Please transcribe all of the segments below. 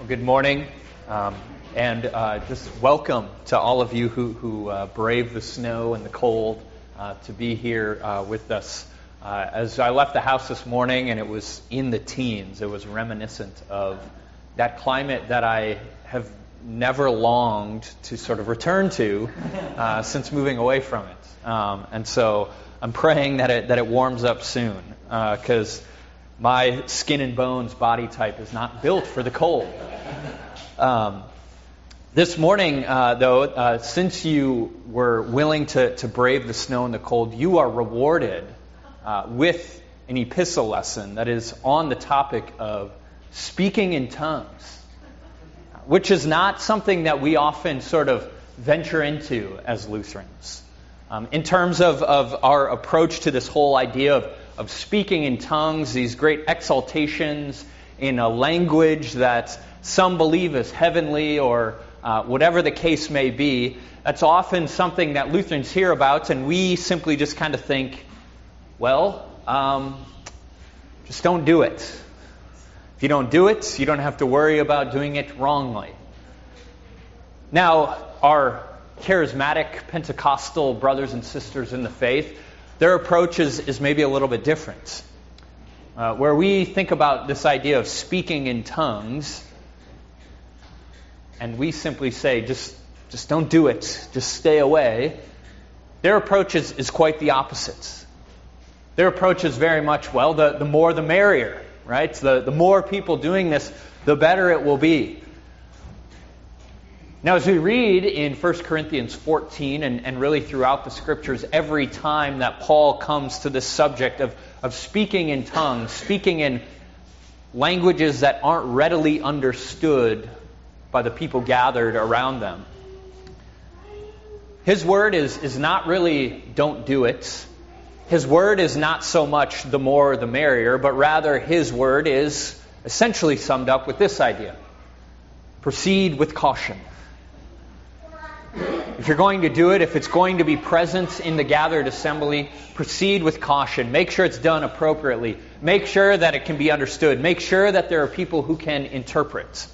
Well, good morning, um, and uh, just welcome to all of you who, who uh, brave the snow and the cold uh, to be here uh, with us. Uh, as I left the house this morning and it was in the teens, it was reminiscent of that climate that I have never longed to sort of return to uh, since moving away from it. Um, and so I'm praying that it, that it warms up soon because my skin and bones body type is not built for the cold. Um, this morning, uh, though, uh, since you were willing to, to brave the snow and the cold, you are rewarded uh, with an epistle lesson that is on the topic of speaking in tongues, which is not something that we often sort of venture into as Lutherans. Um, in terms of, of our approach to this whole idea of, of speaking in tongues, these great exaltations in a language that some believe is heavenly or uh, whatever the case may be, that's often something that Lutherans hear about, and we simply just kind of think, well, um, just don't do it. If you don't do it, you don't have to worry about doing it wrongly. Now, our charismatic Pentecostal brothers and sisters in the faith, their approach is, is maybe a little bit different. Uh, where we think about this idea of speaking in tongues, and we simply say, just, just don't do it, just stay away, their approach is, is quite the opposite. Their approach is very much, well, the, the more the merrier, right? The, the more people doing this, the better it will be. Now, as we read in 1 Corinthians 14 and, and really throughout the scriptures, every time that Paul comes to this subject of, of speaking in tongues, speaking in languages that aren't readily understood by the people gathered around them. His word is, is not really don't do it. His word is not so much the more the merrier, but rather his word is essentially summed up with this idea proceed with caution. If you're going to do it, if it's going to be present in the gathered assembly, proceed with caution. Make sure it's done appropriately. Make sure that it can be understood. Make sure that there are people who can interpret.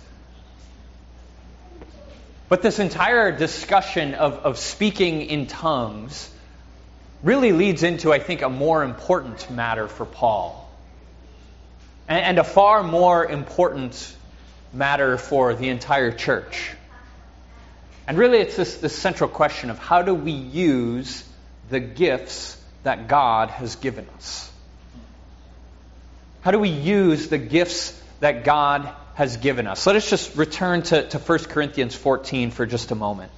But this entire discussion of, of speaking in tongues really leads into, I think, a more important matter for Paul. And, and a far more important matter for the entire church. And really, it's this, this central question of how do we use the gifts that God has given us? How do we use the gifts that God has given us. Let us just return to, to 1 Corinthians 14 for just a moment.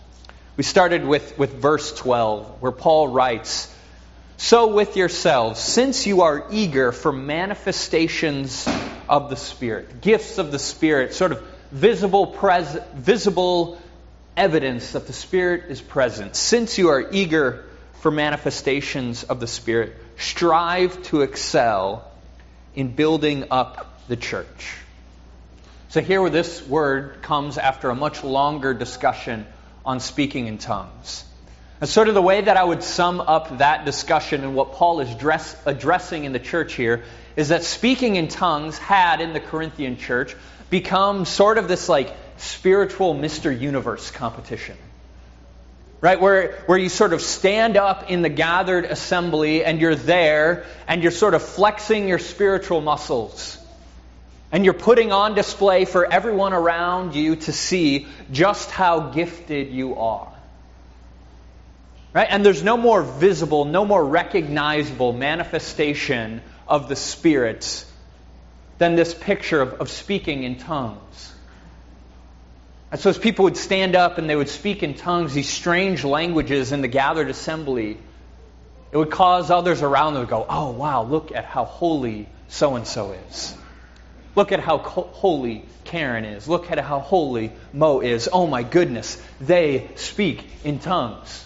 We started with, with verse 12, where Paul writes, So with yourselves, since you are eager for manifestations of the Spirit, gifts of the Spirit, sort of visible, pres- visible evidence that the Spirit is present, since you are eager for manifestations of the Spirit, strive to excel in building up the church. So, here where this word comes after a much longer discussion on speaking in tongues. And sort of the way that I would sum up that discussion and what Paul is dress, addressing in the church here is that speaking in tongues had in the Corinthian church become sort of this like spiritual Mr. Universe competition. Right? Where, where you sort of stand up in the gathered assembly and you're there and you're sort of flexing your spiritual muscles and you're putting on display for everyone around you to see just how gifted you are. Right? And there's no more visible, no more recognizable manifestation of the Spirit than this picture of, of speaking in tongues. And so as people would stand up and they would speak in tongues, these strange languages in the gathered assembly, it would cause others around them to go, oh, wow, look at how holy so and so is. Look at how holy Karen is. Look at how holy Mo is. Oh my goodness, they speak in tongues.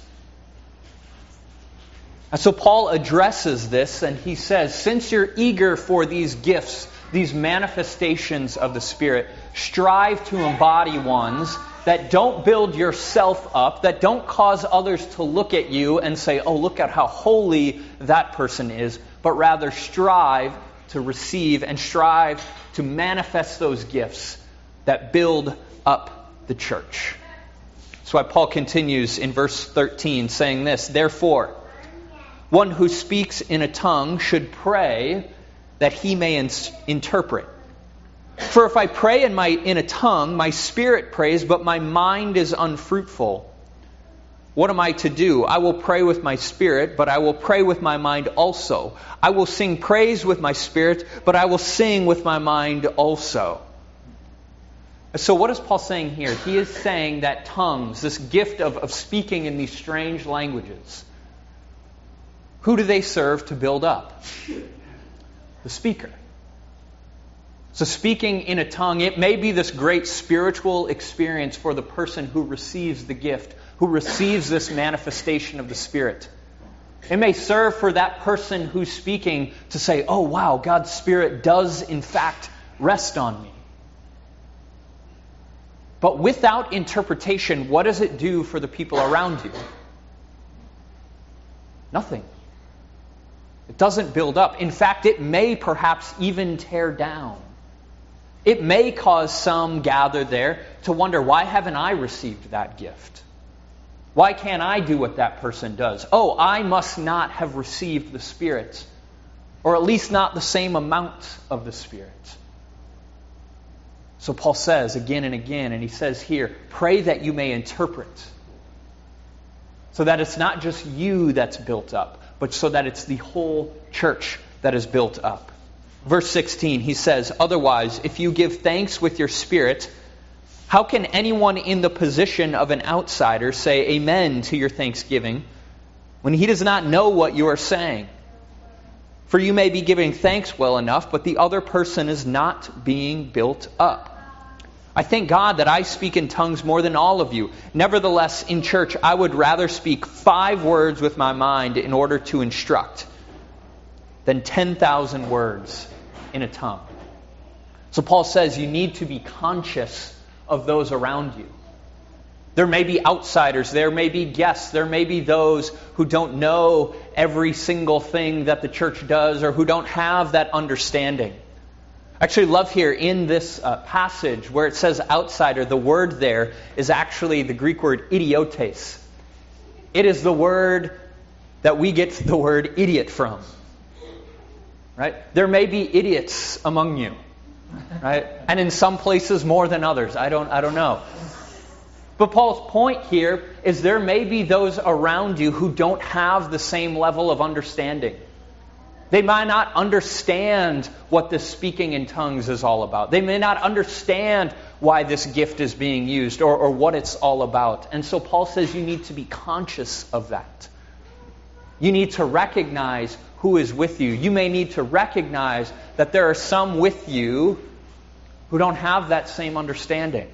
And so Paul addresses this and he says, since you're eager for these gifts, these manifestations of the Spirit, strive to embody ones that don't build yourself up, that don't cause others to look at you and say, oh, look at how holy that person is, but rather strive to receive and strive to manifest those gifts that build up the church. That's why Paul continues in verse 13 saying this Therefore, one who speaks in a tongue should pray that he may in- interpret. For if I pray in, my, in a tongue, my spirit prays, but my mind is unfruitful. What am I to do? I will pray with my spirit, but I will pray with my mind also. I will sing praise with my spirit, but I will sing with my mind also. So, what is Paul saying here? He is saying that tongues, this gift of, of speaking in these strange languages, who do they serve to build up? The speaker. So, speaking in a tongue, it may be this great spiritual experience for the person who receives the gift, who receives this manifestation of the Spirit. It may serve for that person who's speaking to say, oh, wow, God's Spirit does in fact rest on me. But without interpretation, what does it do for the people around you? Nothing. It doesn't build up. In fact, it may perhaps even tear down. It may cause some gathered there to wonder, why haven't I received that gift? Why can't I do what that person does? Oh, I must not have received the Spirit, or at least not the same amount of the Spirit. So Paul says again and again, and he says here, pray that you may interpret. So that it's not just you that's built up, but so that it's the whole church that is built up. Verse 16, he says, Otherwise, if you give thanks with your spirit, how can anyone in the position of an outsider say amen to your thanksgiving when he does not know what you are saying? For you may be giving thanks well enough, but the other person is not being built up. I thank God that I speak in tongues more than all of you. Nevertheless, in church, I would rather speak five words with my mind in order to instruct than 10,000 words in a tongue. So Paul says you need to be conscious of those around you. There may be outsiders, there may be guests, there may be those who don't know every single thing that the church does or who don't have that understanding. I actually love here in this uh, passage where it says outsider, the word there is actually the Greek word idiotes. It is the word that we get the word idiot from. Right? There may be idiots among you. Right? And in some places more than others. I don't I don't know. But Paul's point here is there may be those around you who don't have the same level of understanding. They might not understand what this speaking in tongues is all about. They may not understand why this gift is being used or, or what it's all about. And so Paul says you need to be conscious of that. You need to recognize who is with you. You may need to recognize that there are some with you who don't have that same understanding.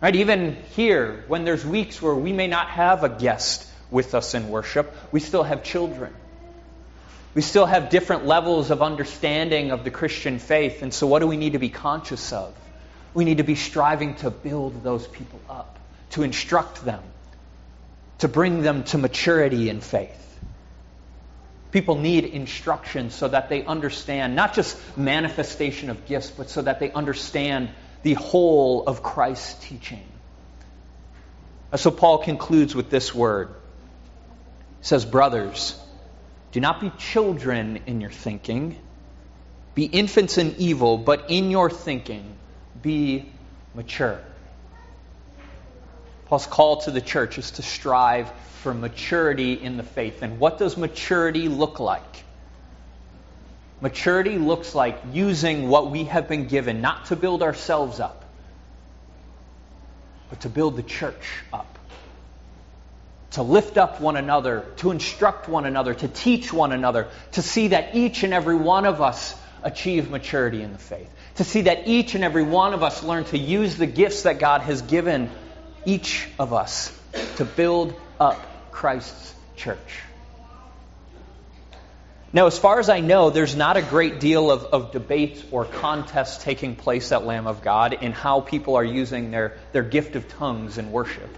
Right? Even here, when there's weeks where we may not have a guest with us in worship, we still have children. We still have different levels of understanding of the Christian faith. And so, what do we need to be conscious of? We need to be striving to build those people up, to instruct them, to bring them to maturity in faith. People need instruction so that they understand not just manifestation of gifts, but so that they understand the whole of Christ's teaching. Uh, so Paul concludes with this word. He says, Brothers, do not be children in your thinking. Be infants in evil, but in your thinking, be mature. Paul's call to the church is to strive for maturity in the faith. And what does maturity look like? Maturity looks like using what we have been given, not to build ourselves up, but to build the church up to lift up one another, to instruct one another, to teach one another, to see that each and every one of us achieve maturity in the faith, to see that each and every one of us learn to use the gifts that God has given each of us to build up Christ's church. Now, as far as I know, there's not a great deal of, of debate or contest taking place at Lamb of God in how people are using their, their gift of tongues in worship.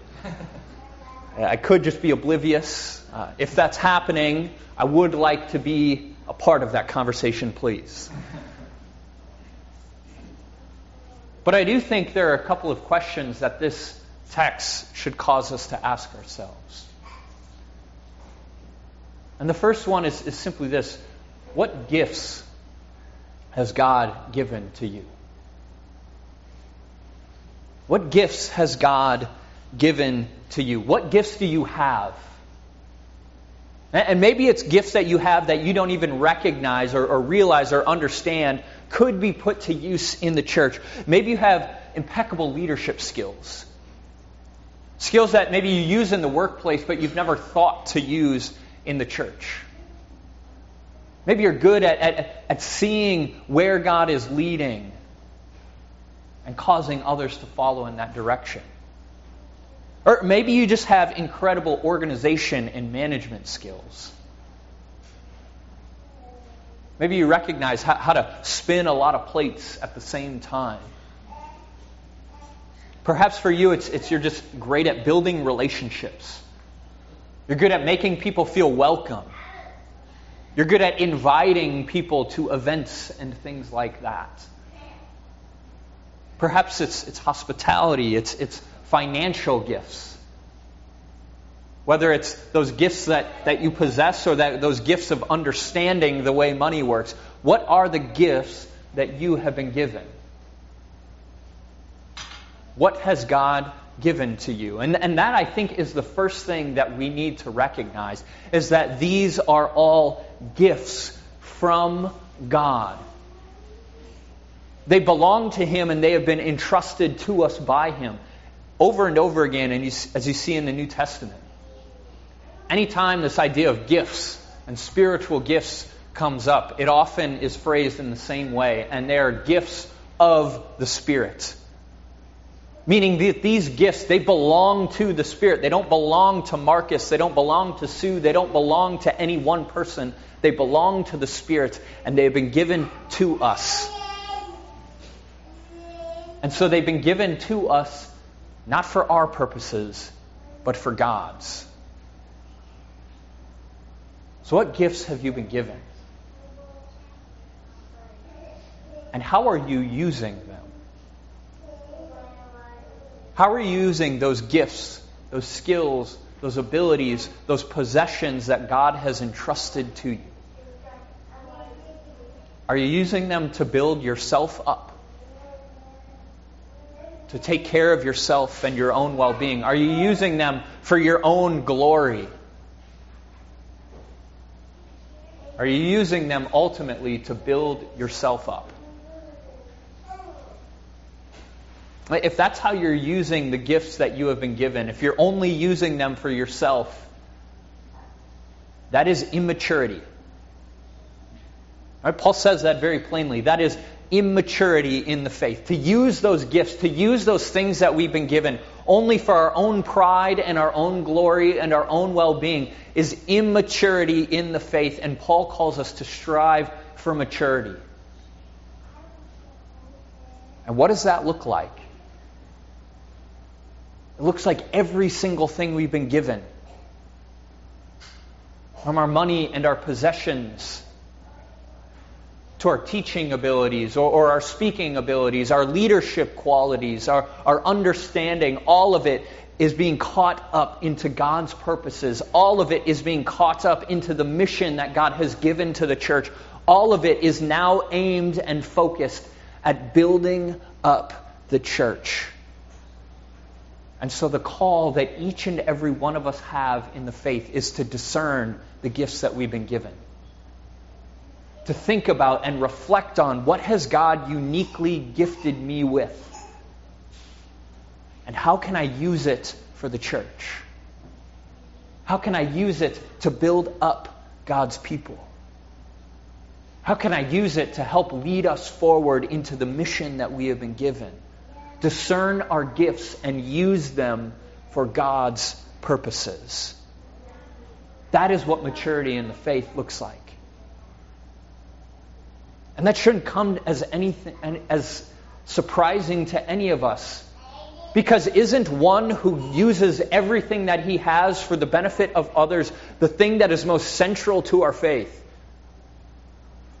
I could just be oblivious. Uh, if that's happening, I would like to be a part of that conversation, please. But I do think there are a couple of questions that this text should cause us to ask ourselves. And the first one is, is simply this What gifts has God given to you? What gifts has God given to you? What gifts do you have? And maybe it's gifts that you have that you don't even recognize or, or, realize or understand could be put to use in the church. Maybe you have impeccable leadership skills. Skills that maybe you use in the workplace, but you've never thought to use in the church. Maybe you're good at, at, at seeing where God is leading and causing others to follow in that direction. Or maybe you just have incredible organization and management skills. Maybe you recognize how, how, to spin a lot of plates at the same time. Perhaps for you, it's, it's you're just great at building relationships. You're good at making people feel welcome. You're good at inviting people to events and things like that. Perhaps it's, it's hospitality, it's, it's financial gifts. Whether it's those gifts that, that you possess or that, those gifts of understanding the way money works, what are the gifts that you have been given? What has God given to you? And, and that, I think, is the first thing that we need to recognize, is that these are all gifts from God. They belong to Him and they have been entrusted to us by Him over and over again, and you, as you see in the New Testament. Anytime this idea of gifts and spiritual gifts comes up, it often is phrased in the same way, and they are gifts of the Spirit. Meaning that these gifts, they belong to the Spirit. They don't belong to Marcus. They don't belong to Sue. They don't belong to any one person. They belong to the Spirit, and they have been given to us. And so they've been given to us not for our purposes, but for God's. So, what gifts have you been given? And how are you using them? How are you using those gifts, those skills, those abilities, those possessions that God has entrusted to you? Are you using them to build yourself up? to take care of yourself and your own well being? Are you using them for your own glory? Are you using them ultimately to build yourself up? If that's how you're using the gifts that you have been given, if you're only using them for yourself, that is immaturity. Right? Paul says that very plainly. That is immaturity in the faith. To use those gifts, to use those things that we've been given only for our own pride and our own glory and our own well being is immaturity in the faith. And Paul calls us to strive for maturity. And what does that look like? It looks like every single thing we've been given from our money and our possessions to our teaching abilities or, or, our speaking abilities, our leadership qualities, our, our understanding, all of it is being caught up into God's purposes. All of it is being caught up into the mission that God has given to the church. All of it is now aimed and focused at building up the church. And so the call that each and every one of us have in the faith is to discern the gifts that we've been given to think about and reflect on what has God uniquely gifted me with? And how can I use it for the church? How can I use it to build up God's people? How can I use it to help lead us forward into the mission that we have been given? Discern our gifts and use them for God's purposes. That is what maturity in the faith looks like. And that shouldn't come as anything as surprising to any of us. Because isn't one who uses everything that he has for the benefit of others the thing that is most central to our faith?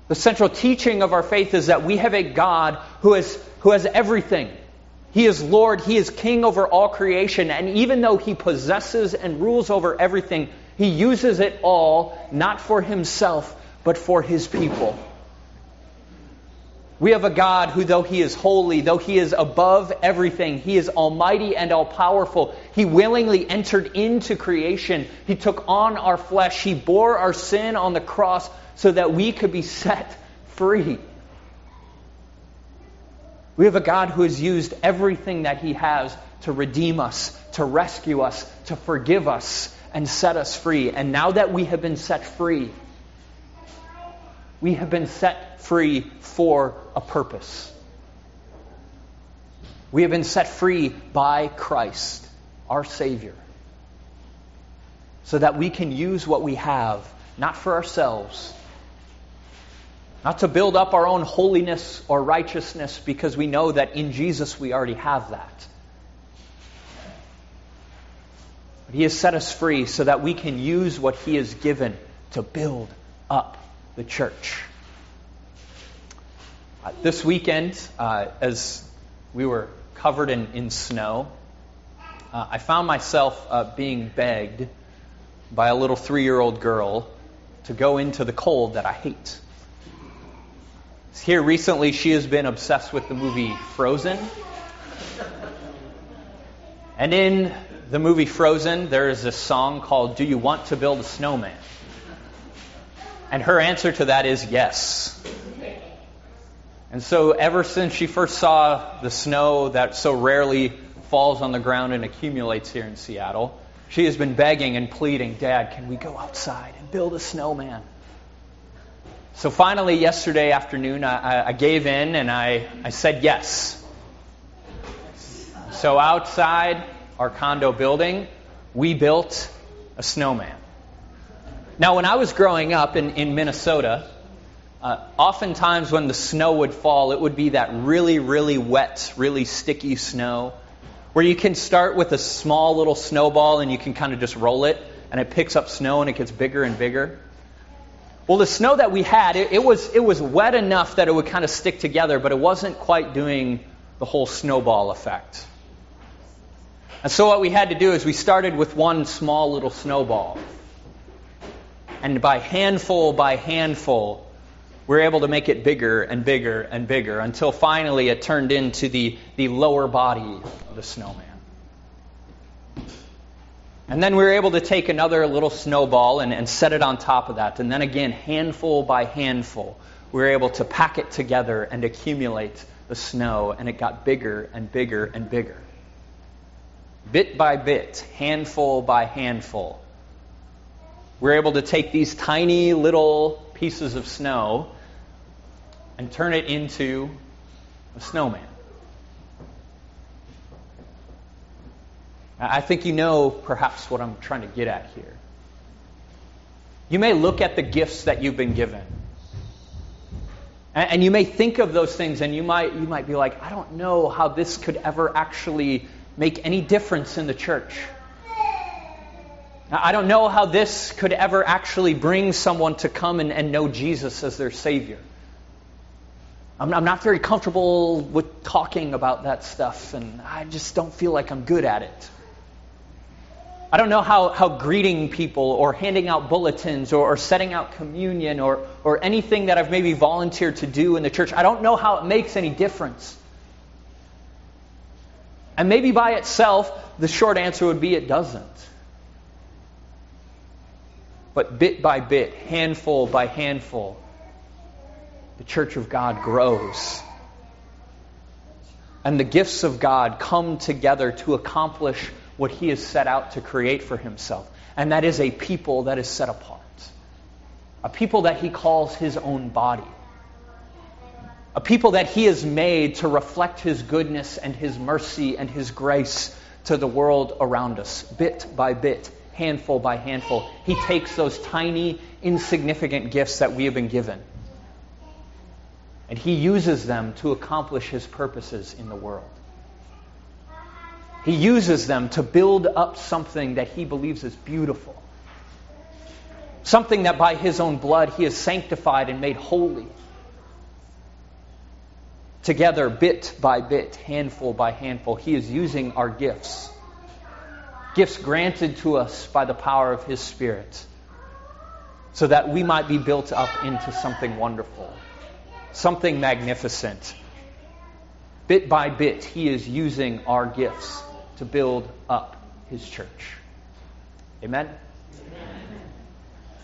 The central teaching of our faith is that we have a God who, is, who has everything. He is Lord, He is King over all creation, and even though He possesses and rules over everything, He uses it all not for Himself, but for His people. We have a God who, though He is holy, though He is above everything, He is almighty and all powerful. He willingly entered into creation. He took on our flesh. He bore our sin on the cross so that we could be set free. We have a God who has used everything that He has to redeem us, to rescue us, to forgive us, and set us free. And now that we have been set free, we have been set free for a purpose. We have been set free by Christ, our Savior, so that we can use what we have, not for ourselves, not to build up our own holiness or righteousness because we know that in Jesus we already have that. But He has set us free so that we can use what He has given to build up the church. Uh, this weekend, uh, as we were covered in, in snow, uh, I found myself uh, being begged by a little three year old girl to go into the cold that I hate. Here recently, she has been obsessed with the movie Frozen. And in the movie Frozen, there is this song called Do You Want to Build a Snowman? And her answer to that is yes. And so, ever since she first saw the snow that so rarely falls on the ground and accumulates here in Seattle, she has been begging and pleading, Dad, can we go outside and build a snowman? So finally, yesterday afternoon, I, I gave in and I, I said yes. So outside our condo building, we built a snowman. Now, when I was growing up in, in Minnesota, uh, oftentimes when the snow would fall, it would be that really, really wet, really sticky snow where you can start with a small little snowball and you can kind of just roll it and it picks up snow and it gets bigger and bigger. Well, the snow that we had, it, it, was, it was wet enough that it would kind of stick together, but it wasn't quite doing the whole snowball effect. And so what we had to do is we started with one small little snowball. And by handful by handful, we were able to make it bigger and bigger and bigger until finally it turned into the, the lower body of the snowman. And then we were able to take another little snowball and, and set it on top of that. And then again, handful by handful, we were able to pack it together and accumulate the snow, and it got bigger and bigger and bigger. Bit by bit, handful by handful, we were able to take these tiny little pieces of snow and turn it into a snowman. I think you know perhaps what I'm trying to get at here. You may look at the gifts that you've been given. And you may think of those things and you might, you might be like, I don't know how this could ever actually make any difference in the church. I don't know how this could ever actually bring someone to come and, and know Jesus as their Savior. I'm, I'm not very comfortable with talking about that stuff, and I just don't feel like I'm good at it. I don't know how, how greeting people or handing out bulletins or, or, setting out communion or, or anything that I've maybe volunteered to do in the church, I don't know how it makes any difference. And maybe by itself, the short answer would be it doesn't. But bit by bit, handful by handful, the church of God grows. And the gifts of God come together to accomplish what he has set out to create for himself. And that is a people that is set apart, a people that he calls his own body, a people that he has made to reflect his goodness and his mercy and his grace to the world around us, bit by bit, handful by handful. He takes those tiny, insignificant gifts that we have been given. And he uses them to accomplish his purposes in the world. He uses them to build up something that he believes is beautiful. Something that by his own blood he has sanctified and made holy. together, bit by bit, handful by handful, He is using our gifts. Gifts granted to us by the power of His Spirit, so that we might be built up into something wonderful, something magnificent. Bit by bit, He is using our gifts to build up His church. Amen?